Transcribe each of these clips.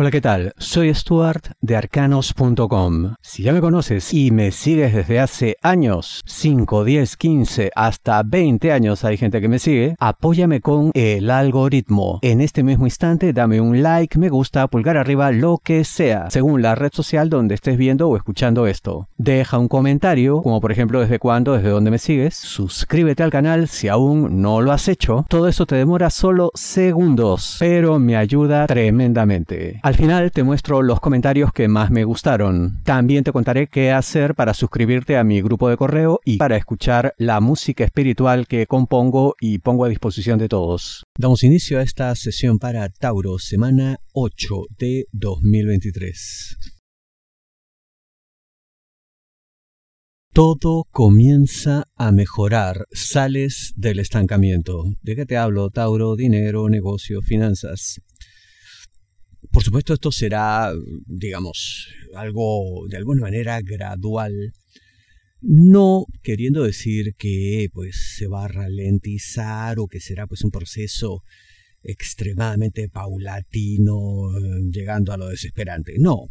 Hola, ¿qué tal? Soy Stuart de arcanos.com. Si ya me conoces y me sigues desde hace años, 5, 10, 15, hasta 20 años hay gente que me sigue, apóyame con el algoritmo. En este mismo instante dame un like, me gusta, pulgar arriba, lo que sea, según la red social donde estés viendo o escuchando esto. Deja un comentario, como por ejemplo desde cuándo, desde dónde me sigues. Suscríbete al canal si aún no lo has hecho. Todo eso te demora solo segundos, pero me ayuda tremendamente. Al final te muestro los comentarios que más me gustaron. También te contaré qué hacer para suscribirte a mi grupo de correo y para escuchar la música espiritual que compongo y pongo a disposición de todos. Damos inicio a esta sesión para Tauro, semana 8 de 2023. Todo comienza a mejorar, sales del estancamiento. ¿De qué te hablo, Tauro? Dinero, negocio, finanzas. Por supuesto, esto será, digamos, algo de alguna manera gradual, no queriendo decir que pues se va a ralentizar o que será pues un proceso extremadamente paulatino, llegando a lo desesperante. No,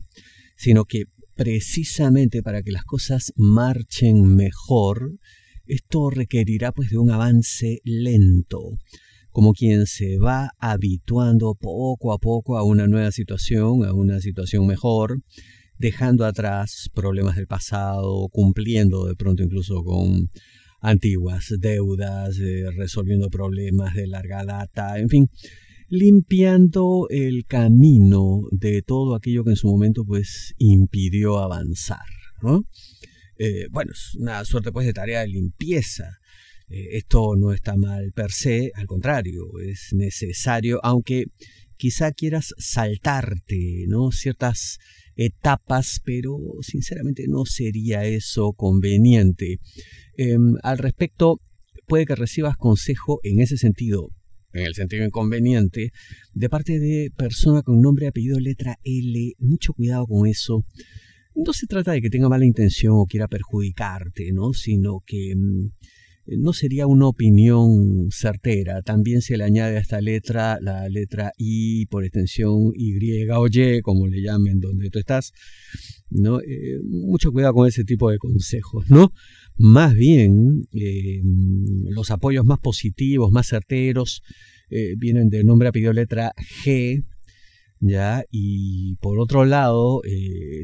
sino que precisamente para que las cosas marchen mejor, esto requerirá pues de un avance lento como quien se va habituando poco a poco a una nueva situación, a una situación mejor, dejando atrás problemas del pasado, cumpliendo de pronto incluso con antiguas deudas, eh, resolviendo problemas de larga data, en fin, limpiando el camino de todo aquello que en su momento pues impidió avanzar. Eh, bueno, es una suerte pues de tarea de limpieza esto no está mal per se, al contrario, es necesario, aunque quizá quieras saltarte ¿no? ciertas etapas, pero sinceramente no sería eso conveniente. Em, al respecto, puede que recibas consejo en ese sentido, en el sentido inconveniente, de parte de persona con nombre, apellido, letra L. Mucho cuidado con eso. No se trata de que tenga mala intención o quiera perjudicarte, ¿no? Sino que mm, no sería una opinión certera. También se le añade a esta letra la letra I por extensión Y o Y, como le llamen donde tú estás. ¿no? Eh, mucho cuidado con ese tipo de consejos. ¿no? Más bien, eh, los apoyos más positivos, más certeros, eh, vienen del nombre, apellido, letra G. ¿Ya? Y por otro lado,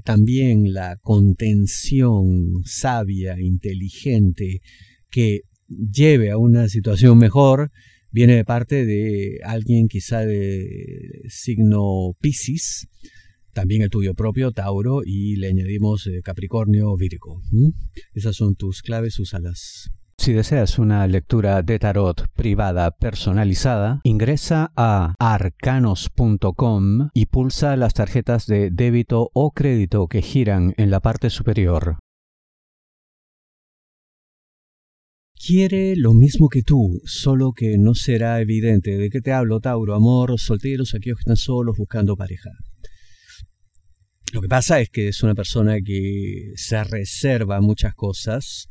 también la contención sabia, inteligente, que lleve a una situación mejor viene de parte de alguien quizá de signo Pisces, también el tuyo propio, Tauro, y le añadimos eh, Capricornio, Virgo. Esas son tus claves, úsalas. Si deseas una lectura de tarot privada personalizada, ingresa a arcanos.com y pulsa las tarjetas de débito o crédito que giran en la parte superior. Quiere lo mismo que tú, solo que no será evidente. ¿De qué te hablo, Tauro? Amor, solteros, aquellos que están solos buscando pareja. Lo que pasa es que es una persona que se reserva muchas cosas,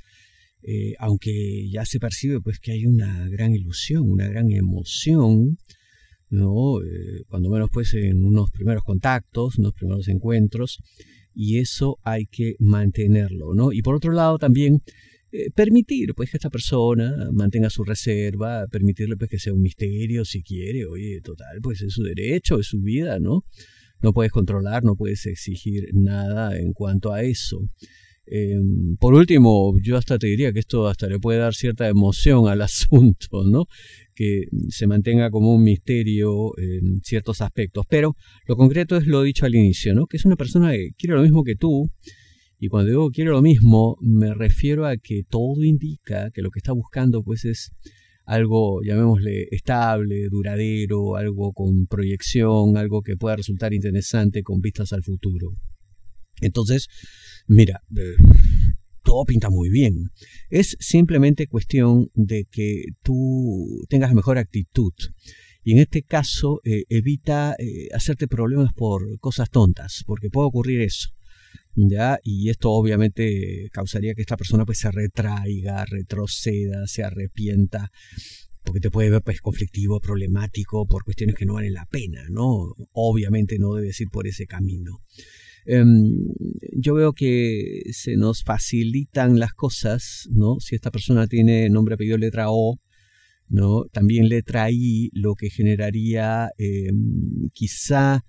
eh, aunque ya se percibe pues que hay una gran ilusión, una gran emoción, ¿no? Eh, cuando menos pues en unos primeros contactos, unos primeros encuentros, y eso hay que mantenerlo, ¿no? Y por otro lado también eh, permitir pues que esta persona mantenga su reserva, permitirle pues que sea un misterio si quiere, oye, total, pues es su derecho, es su vida, ¿no? No puedes controlar, no puedes exigir nada en cuanto a eso. Em, por último, yo hasta te diría que esto hasta le puede dar cierta emoción al asunto, ¿no? Que se mantenga como un misterio en ciertos aspectos. Pero lo concreto es lo dicho al inicio, ¿no? Que es una persona que quiere lo mismo que tú, y cuando digo quiero lo mismo, me refiero a que todo indica que lo que está buscando pues es algo, llamémosle, estable, duradero, algo con proyección, algo que pueda resultar interesante con vistas al futuro. Entonces, mira, eh, todo pinta muy bien. Es simplemente cuestión de que tú tengas mejor actitud. Y en este caso, eh, evita eh, hacerte problemas por cosas tontas, porque puede ocurrir eso. ¿Ya? Y esto obviamente causaría que esta persona pues se retraiga, retroceda, se arrepienta. porque te puede ver pues conflictivo, problemático, por cuestiones que no valen la pena, ¿no? Obviamente no debes ir por ese camino. Em, yo veo que se nos facilitan las cosas, ¿no? Si esta persona tiene nombre, apellido, letra O, ¿no? También letra I, lo que generaría em, quizá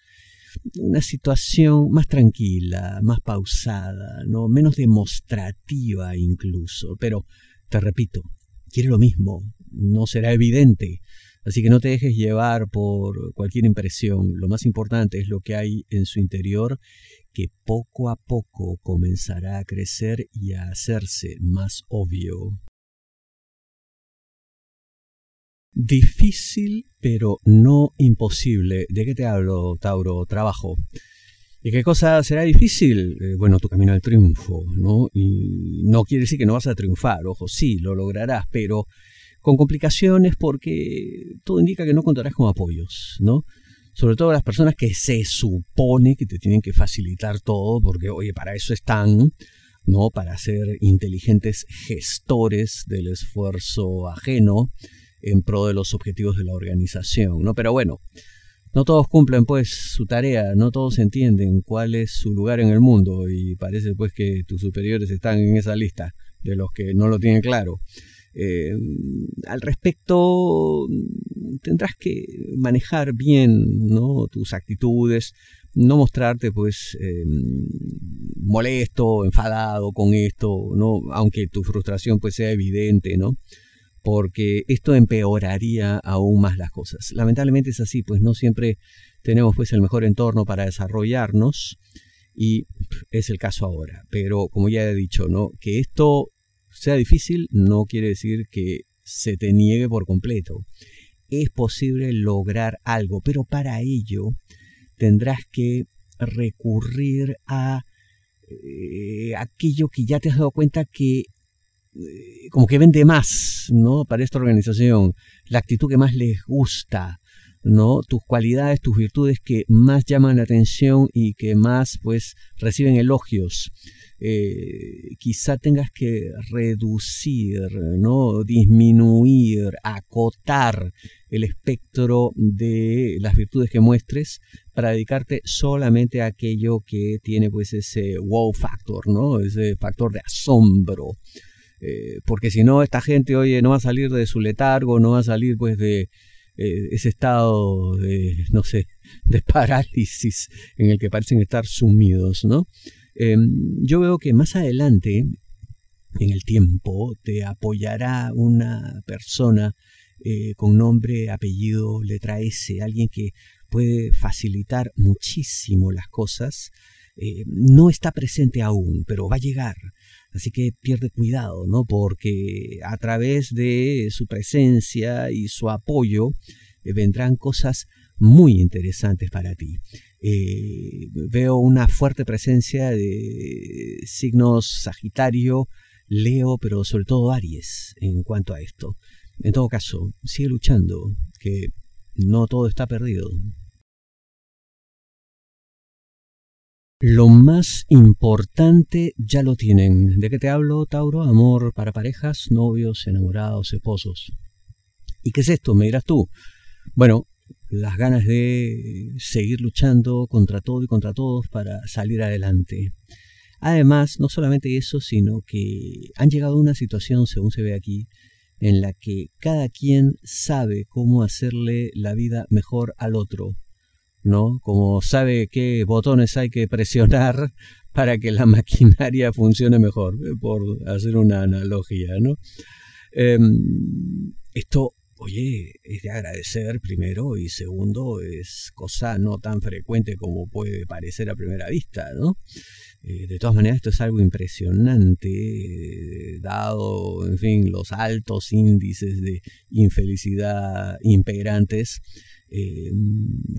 una situación más tranquila, más pausada, ¿no? menos demostrativa incluso. Pero, te repito, quiere lo mismo, no será evidente. Así que no te dejes llevar por cualquier impresión. Lo más importante es lo que hay en su interior, que poco a poco comenzará a crecer y a hacerse más obvio. Difícil, pero no imposible. ¿De qué te hablo, Tauro? Trabajo. ¿Y qué cosa será difícil? Eh, bueno, tu camino al triunfo, ¿no? Y no quiere decir que no vas a triunfar, ojo, sí, lo lograrás, pero con complicaciones porque todo indica que no contarás con apoyos, ¿no? Sobre todo las personas que se supone que te tienen que facilitar todo, porque, oye, para eso están, ¿no? Para ser inteligentes gestores del esfuerzo ajeno en pro de los objetivos de la organización, ¿no? Pero bueno, no todos cumplen pues su tarea, no todos entienden cuál es su lugar en el mundo y parece pues que tus superiores están en esa lista de los que no lo tienen claro. Eh, al respecto, tendrás que manejar bien tus actitudes, no mostrarte pues eh, molesto, enfadado con esto, ¿no? aunque tu frustración pues sea evidente, ¿no? Porque esto empeoraría aún más las cosas. Lamentablemente es así, pues no siempre tenemos pues el mejor entorno para desarrollarnos y es el caso ahora. Pero como ya he dicho, ¿no? que esto sea difícil no quiere decir que se te niegue por completo. Es posible lograr algo, pero para ello tendrás que recurrir a eh, aquello que ya te has dado cuenta que como que vende más, ¿no? Para esta organización, la actitud que más les gusta, ¿no? Tus cualidades, tus virtudes que más llaman la atención y que más, pues, reciben elogios. Eh, quizá tengas que reducir, ¿no? Disminuir, acotar el espectro de las virtudes que muestres para dedicarte solamente a aquello que tiene, pues, ese wow factor, ¿no? Ese factor de asombro. Eh, porque si no, esta gente, oye, no va a salir de su letargo, no va a salir pues de eh, ese estado de, no sé, de parálisis en el que parecen estar sumidos, ¿no? Em, yo veo que más adelante, en el tiempo, te apoyará una persona eh, con nombre, apellido, letra S, alguien que puede facilitar muchísimo las cosas. no está presente aún, pero va a llegar. Así que pierde cuidado, ¿no? Porque a través de su presencia y su apoyo eh, vendrán cosas muy interesantes para ti. Eh, veo una fuerte presencia de signos Sagitario, Leo, pero sobre todo Aries en cuanto a esto. En todo caso, sigue luchando, que no todo está perdido. Lo más importante ya lo tienen. ¿De qué te hablo, Tauro? Amor para parejas, novios, enamorados, esposos. ¿Y qué es esto? Me dirás tú. Bueno, las ganas de seguir luchando contra todo y contra todos para salir adelante. Además, no solamente eso, sino que han llegado a una situación, según se ve aquí, en la que cada quien sabe cómo hacerle la vida mejor al otro ¿no? Como sabe qué botones hay que presionar para que la maquinaria funcione mejor, eh, por hacer una analogía, ¿no? Em, esto, oye, es de agradecer primero y segundo, es cosa no tan frecuente como puede parecer a primera vista, ¿no? Eh, de todas maneras, esto es algo impresionante, eh, dado, en fin, los altos índices de infelicidad imperantes eh,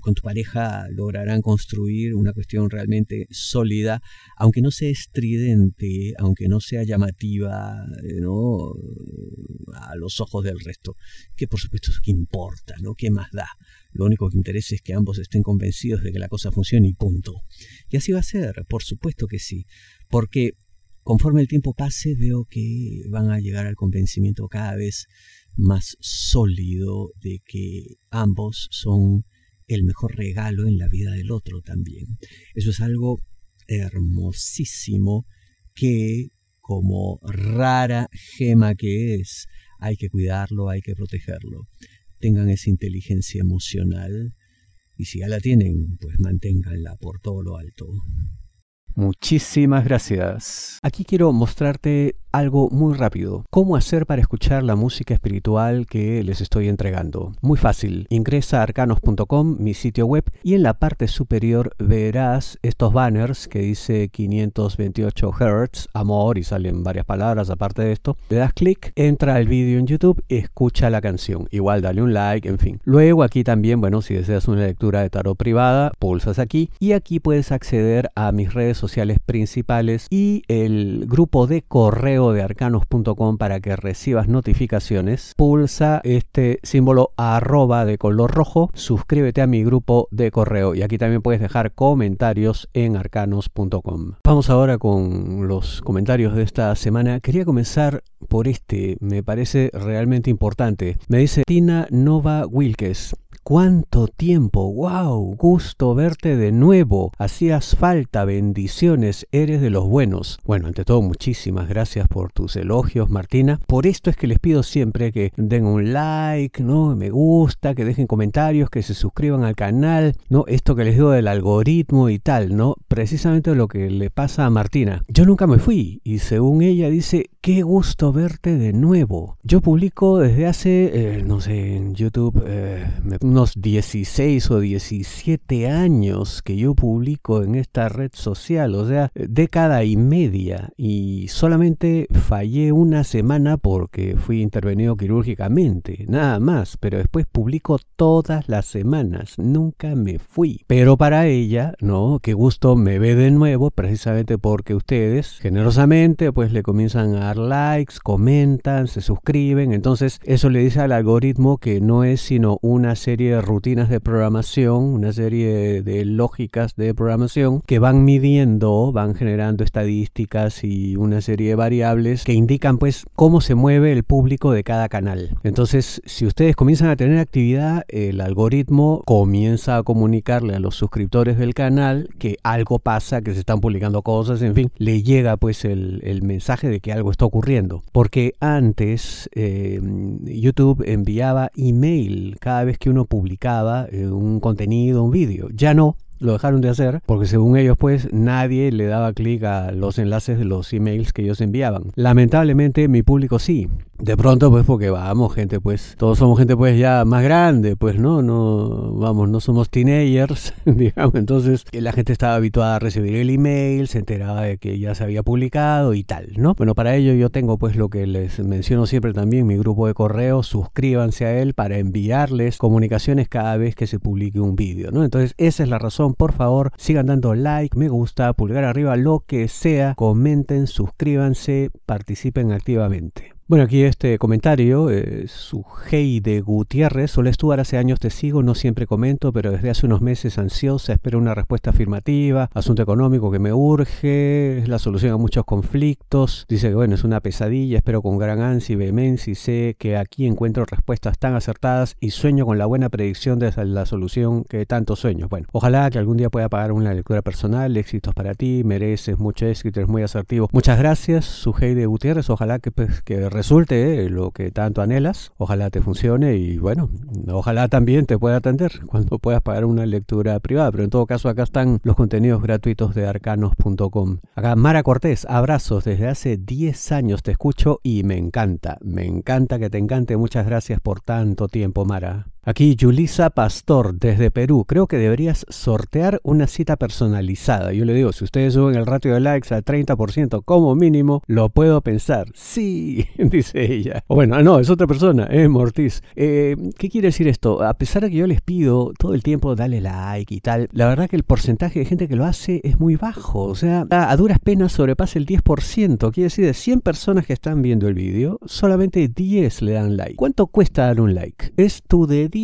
con tu pareja lograrán construir una cuestión realmente sólida, aunque no sea estridente, aunque no sea llamativa eh, ¿no? a los ojos del resto, que por supuesto es que importa, ¿no? ¿Qué más da? Lo único que interesa es que ambos estén convencidos de que la cosa funcione y punto. Y así va a ser, por supuesto que sí, porque conforme el tiempo pase veo que van a llegar al convencimiento cada vez más sólido de que ambos son el mejor regalo en la vida del otro también. Eso es algo hermosísimo que como rara gema que es, hay que cuidarlo, hay que protegerlo. Tengan esa inteligencia emocional y si ya la tienen, pues manténganla por todo lo alto. Muchísimas gracias. Aquí quiero mostrarte algo muy rápido. ¿Cómo hacer para escuchar la música espiritual que les estoy entregando? Muy fácil. Ingresa a arcanos.com, mi sitio web, y en la parte superior verás estos banners que dice 528 Hz, amor, y salen varias palabras aparte de esto. Le das clic, entra al vídeo en YouTube, escucha la canción. Igual dale un like, en fin. Luego aquí también, bueno, si deseas una lectura de tarot privada, pulsas aquí y aquí puedes acceder a mis redes sociales principales y el grupo de correo de arcanos.com para que recibas notificaciones, pulsa este símbolo arroba de color rojo, suscríbete a mi grupo de correo y aquí también puedes dejar comentarios en arcanos.com. Vamos ahora con los comentarios de esta semana. Quería comenzar por este, me parece realmente importante. Me dice Tina Nova Wilkes. ¿Cuánto tiempo? ¡Wow! Gusto verte de nuevo. Hacías falta, bendiciones, eres de los buenos. Bueno, ante todo, muchísimas gracias por tus elogios, Martina. Por esto es que les pido siempre que den un like, ¿no? Me gusta, que dejen comentarios, que se suscriban al canal, ¿no? Esto que les digo del algoritmo y tal, ¿no? Precisamente lo que le pasa a Martina. Yo nunca me fui y según ella dice, qué gusto verte de nuevo. Yo publico desde hace, eh, no sé, en YouTube, eh, unos 16 o 17 años que yo publico en esta red social, o sea, década y media, y solamente fallé una semana porque fui intervenido quirúrgicamente, nada más, pero después publico todas las semanas, nunca me fui. Pero para ella, no, qué gusto me ve de nuevo, precisamente porque ustedes generosamente pues le comienzan a dar likes, comentan, se suscriben, entonces eso le dice al algoritmo que no es sino una serie de rutinas de programación, una serie de lógicas de programación que van midiendo, van generando estadísticas y una serie de variables que indican pues cómo se mueve el público de cada canal. Entonces, si ustedes comienzan a tener actividad, el algoritmo comienza a comunicarle a los suscriptores del canal que algo pasa, que se están publicando cosas, en fin, le llega pues el, mensaje de que algo está ocurriendo. Porque antes eh, YouTube enviaba email cada vez que uno publicaba eh, un contenido, un vídeo. Ya no, lo dejaron de hacer porque según ellos pues nadie le daba clic a los enlaces de los emails que ellos enviaban. Lamentablemente mi público sí. De pronto pues porque vamos gente pues todos somos gente pues ya más grande pues no no vamos no somos teenagers digamos. Entonces la gente estaba habituada a recibir el email se enteraba de que ya se había publicado y tal no bueno para ello yo tengo pues lo que les menciono siempre también mi grupo de correo suscríbanse a él para enviarles comunicaciones cada vez que se publique un vídeo no entonces esa es la razón por favor, sigan dando like, me gusta, pulgar arriba, lo que sea, comenten, suscríbanse, participen activamente. Bueno, aquí este comentario, eh, de Gutiérrez, solo estudiar hace años te sigo, no siempre comento, pero desde hace unos meses ansiosa, espero una respuesta afirmativa, asunto económico que me urge, es la solución a muchos conflictos, dice que bueno, es una pesadilla, espero con gran ansia y vehemencia y sé que aquí encuentro respuestas tan acertadas y sueño con la buena predicción de la solución que tanto sueño. Bueno, ojalá que algún día pueda pagar una lectura personal, éxitos para ti, mereces mucho éxito, eres muy asertivo. Muchas gracias, Sujei de Gutiérrez, ojalá que, pues, que resulte lo que tanto anhelas. Ojalá te funcione y bueno, ojalá también te pueda atender cuando puedas pagar una lectura privada. Pero en todo caso acá están los contenidos gratuitos de arcanos.com. Acá Mara Cortés, abrazos. Desde hace 10 años te escucho y me encanta. Me encanta que te encante. Muchas gracias por tanto tiempo, Mara. Aquí Julisa Pastor desde Perú. Creo que deberías sortear una cita personalizada. Yo le digo, si ustedes suben el ratio de likes al 30% como mínimo, lo puedo pensar. Sí, dice ella. O bueno, no, es otra persona, es Mortiz. Eh, ¿Qué quiere decir esto? A pesar de que yo les pido todo el tiempo dale like y tal, la verdad que el porcentaje de gente que lo hace es muy bajo. O sea, a duras penas sobrepasa el 10%. Quiere decir, de 100 personas que están viendo el vídeo, solamente 10 le dan like. ¿Cuánto cuesta dar un like? Es tu de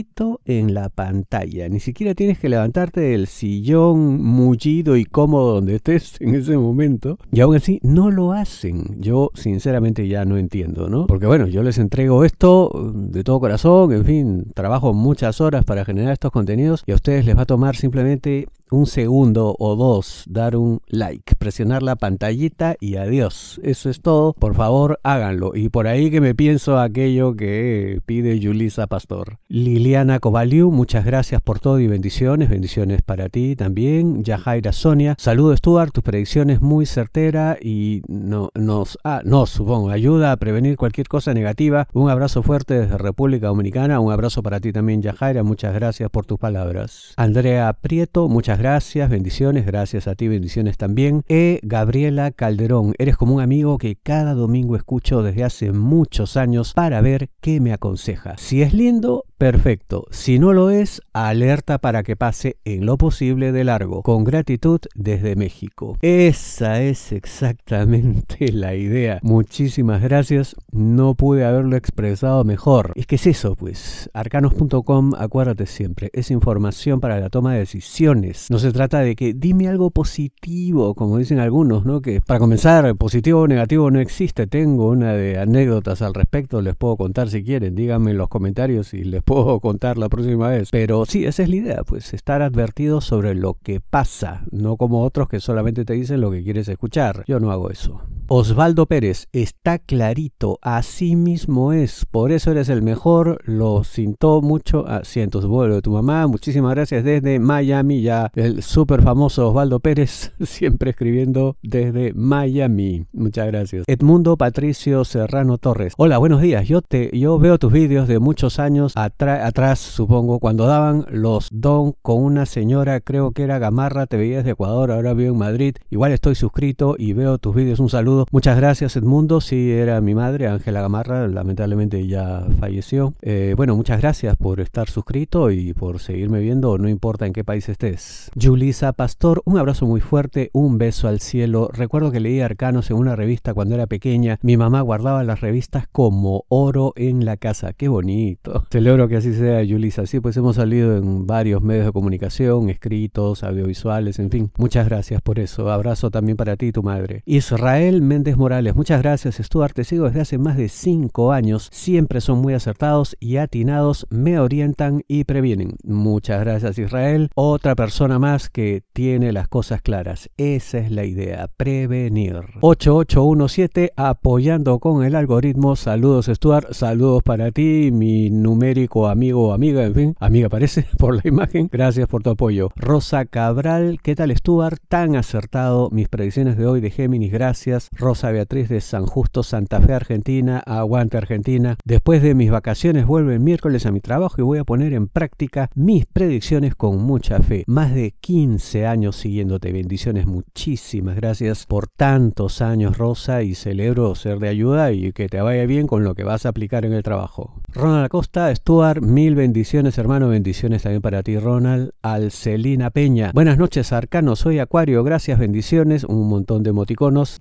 en la pantalla. Ni siquiera tienes que levantarte del sillón mullido y cómodo donde estés en ese momento. Y aún así no lo hacen. Yo sinceramente ya no entiendo, ¿no? Porque bueno, yo les entrego esto de todo corazón, en fin, trabajo muchas horas para generar estos contenidos y a ustedes les va a tomar simplemente un segundo o dos, dar un like, presionar la pantallita y adiós. Eso es todo. Por favor, háganlo. Y por ahí que me pienso aquello que pide Yulisa Pastor. Liliana Kovaliu, muchas gracias por todo y bendiciones. Bendiciones para ti también. Yajaira Sonia, saludo Stuart, tus predicciones muy certera y no, nos, ah, nos, supongo, ayuda a prevenir cualquier cosa negativa. Un abrazo fuerte desde República Dominicana. Un abrazo para ti también, Yajaira. Muchas gracias por tus palabras. Andrea Prieto, muchas gracias, bendiciones, gracias a ti, bendiciones también. E. Gabriela Calderón, eres como un amigo que cada domingo escucho desde hace muchos años para ver qué me aconseja. Si es lindo, perfecto. Si no lo es, alerta para que pase en lo posible de largo. Con gratitud desde México. Esa es exactamente la idea. Muchísimas gracias. No pude haberlo expresado mejor. Es que es eso, pues. Arcanos.com, acuérdate siempre, es información para la toma de decisiones. No se trata de que dime algo positivo, como dicen algunos, ¿no? Que para comenzar, positivo o negativo no existe. Tengo una de anécdotas al respecto, les puedo contar si quieren. Díganme en los comentarios y les puedo contar la próxima vez. Pero sí, esa es la idea, pues estar advertido sobre lo que pasa, no como otros que solamente te dicen lo que quieres escuchar. Yo no hago eso. Osvaldo Pérez, está clarito, así mismo es, por eso eres el mejor, lo sintió mucho, a cientos vuelo de tu mamá, muchísimas gracias desde Miami, ya el súper famoso Osvaldo Pérez, siempre escribiendo desde Miami, muchas gracias. Edmundo Patricio Serrano Torres, hola, buenos días, yo, te, yo veo tus vídeos de muchos años atrás, supongo, cuando daban los don con una señora, creo que era Gamarra, te veías de Ecuador, ahora vivo en Madrid, igual estoy suscrito y veo tus vídeos, un saludo Muchas gracias Edmundo, sí era mi madre, Ángela Gamarra, lamentablemente ya falleció. Eh, bueno, muchas gracias por estar suscrito y por seguirme viendo, no importa en qué país estés. Julisa Pastor, un abrazo muy fuerte, un beso al cielo. Recuerdo que leí Arcanos en una revista cuando era pequeña. Mi mamá guardaba las revistas como oro en la casa. Qué bonito. Celebro que así sea, Julisa. Sí, pues hemos salido en varios medios de comunicación, escritos, audiovisuales, en fin. Muchas gracias por eso. Abrazo también para ti tu madre. Israel Morales, muchas gracias Stuart, te sigo desde hace más de 5 años, siempre son muy acertados y atinados, me orientan y previenen. Muchas gracias Israel, otra persona más que tiene las cosas claras, esa es la idea, prevenir. 8817, apoyando con el algoritmo, saludos Stuart, saludos para ti, mi numérico amigo o amiga, en fin, amiga parece por la imagen, gracias por tu apoyo. Rosa Cabral, ¿qué tal Stuart? Tan acertado, mis predicciones de hoy de Géminis, gracias. Rosa Beatriz de San Justo, Santa Fe, Argentina, aguante Argentina. Después de mis vacaciones vuelvo el miércoles a mi trabajo y voy a poner en práctica mis predicciones con mucha fe. Más de 15 años siguiéndote. Bendiciones, muchísimas gracias por tantos años, Rosa, y celebro ser de ayuda y que te vaya bien con lo que vas a aplicar en el trabajo. Ronald Acosta, Stuart, mil bendiciones, hermano, bendiciones también para ti, Ronald. Alcelina Peña, buenas noches, Arcano, soy Acuario, gracias, bendiciones, un montón de emoticonos.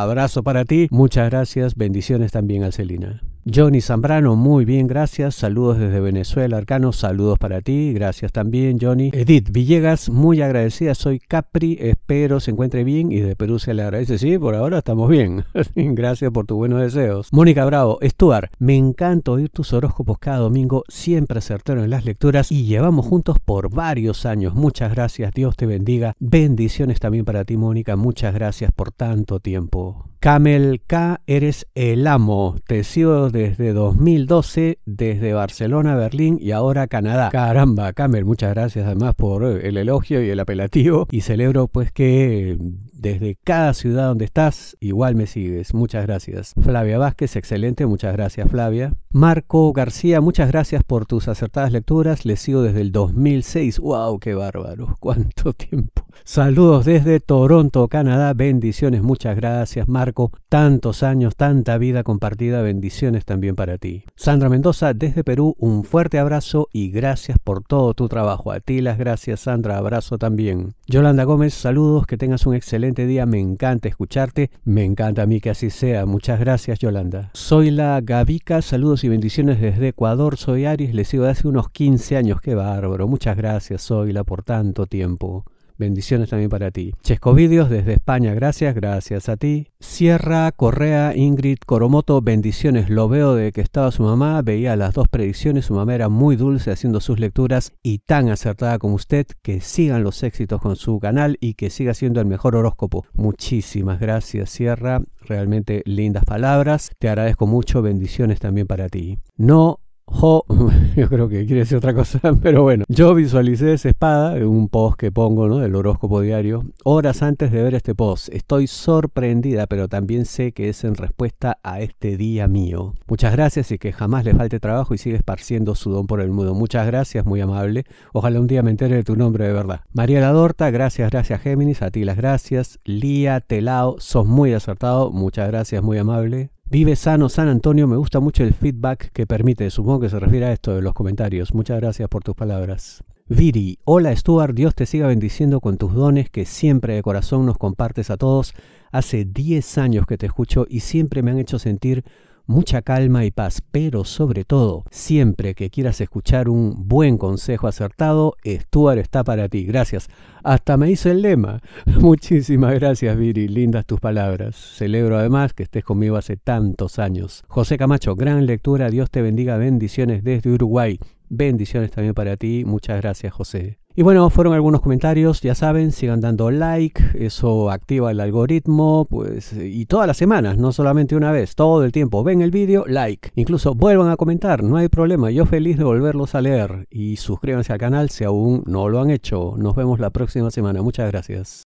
Abrazo para ti. Muchas gracias. Bendiciones también al Celina. Johnny Zambrano, muy bien, gracias. Saludos desde Venezuela, Arcano. Saludos para ti. Gracias también, Johnny. Edith Villegas, muy agradecida. Soy Capri. Espero se encuentre bien y de Perú se le agradece. Sí, por ahora estamos bien. gracias por tus buenos deseos. Mónica Bravo, Stuart, me encanta oír tus horóscopos cada domingo. Siempre acertaron en las lecturas y llevamos juntos por varios años. Muchas gracias. Dios te bendiga. Bendiciones también para ti, Mónica. Muchas gracias por tanto tiempo. Camel K, eres el amo. Te sigo desde 2012, desde Barcelona, Berlín y ahora Canadá. Caramba, Camel, muchas gracias además por el elogio y el apelativo. Y celebro pues que desde cada ciudad donde estás, igual me sigues. Muchas gracias. Flavia Vázquez, excelente. Muchas gracias, Flavia. Marco García, muchas gracias por tus acertadas lecturas. Les sigo desde el 2006. ¡Wow! ¡Qué bárbaro! ¡Cuánto tiempo! Saludos desde Toronto, Canadá. Bendiciones. Muchas gracias, Marco. Tantos años, tanta vida compartida, bendiciones también para ti. Sandra Mendoza, desde Perú, un fuerte abrazo y gracias por todo tu trabajo. A ti las gracias, Sandra, abrazo también. Yolanda Gómez, saludos, que tengas un excelente día, me encanta escucharte, me encanta a mí que así sea. Muchas gracias, Yolanda. Soy la Gavica, saludos y bendiciones desde Ecuador, soy Aries, le sigo de hace unos 15 años, qué bárbaro. Muchas gracias, Zoila, por tanto tiempo. Bendiciones también para ti. Chesco Vídeos desde España, gracias, gracias a ti. Sierra, Correa, Ingrid, Coromoto, bendiciones. Lo veo de que estaba su mamá, veía las dos predicciones, su mamá era muy dulce haciendo sus lecturas y tan acertada como usted. Que sigan los éxitos con su canal y que siga siendo el mejor horóscopo. Muchísimas gracias, Sierra. Realmente lindas palabras. Te agradezco mucho. Bendiciones también para ti. No Yo creo que quiere decir otra cosa, pero bueno, yo visualicé esa espada en un post que pongo, ¿no? Del horóscopo diario, horas antes de ver este post. Estoy sorprendida, pero también sé que es en respuesta a este día mío. Muchas gracias y que jamás le falte trabajo y sigue esparciendo su don por el mundo. Muchas gracias, muy amable. Ojalá un día me entere de tu nombre de verdad. María Ladorta, gracias, gracias Géminis, a ti las gracias. Lía Telao, sos muy acertado, muchas gracias, muy amable. Vive sano San Antonio, me gusta mucho el feedback que permite, supongo que se refiere a esto de los comentarios. Muchas gracias por tus palabras. Viri, hola Stuart, Dios te siga bendiciendo con tus dones que siempre de corazón nos compartes a todos. Hace 10 años que te escucho y siempre me han hecho sentir mucha calma y paz, pero sobre todo, siempre que quieras escuchar un buen consejo acertado, Stuart está para ti. Gracias. Hasta me hizo el lema. Muchísimas gracias, Viri. Lindas tus palabras. Celebro además que estés conmigo hace tantos años. José Camacho, gran lectura. Dios te bendiga. Bendiciones desde Uruguay. Bendiciones también para ti. Muchas gracias, José. Y bueno, fueron algunos comentarios, ya saben, sigan dando like, eso activa el algoritmo, pues, y todas las semanas, no solamente una vez, todo el tiempo. Ven el vídeo, like. Incluso vuelvan a comentar, no hay problema, yo feliz de volverlos a leer. Y suscríbanse al canal si aún no lo han hecho. Nos vemos la próxima semana, muchas gracias.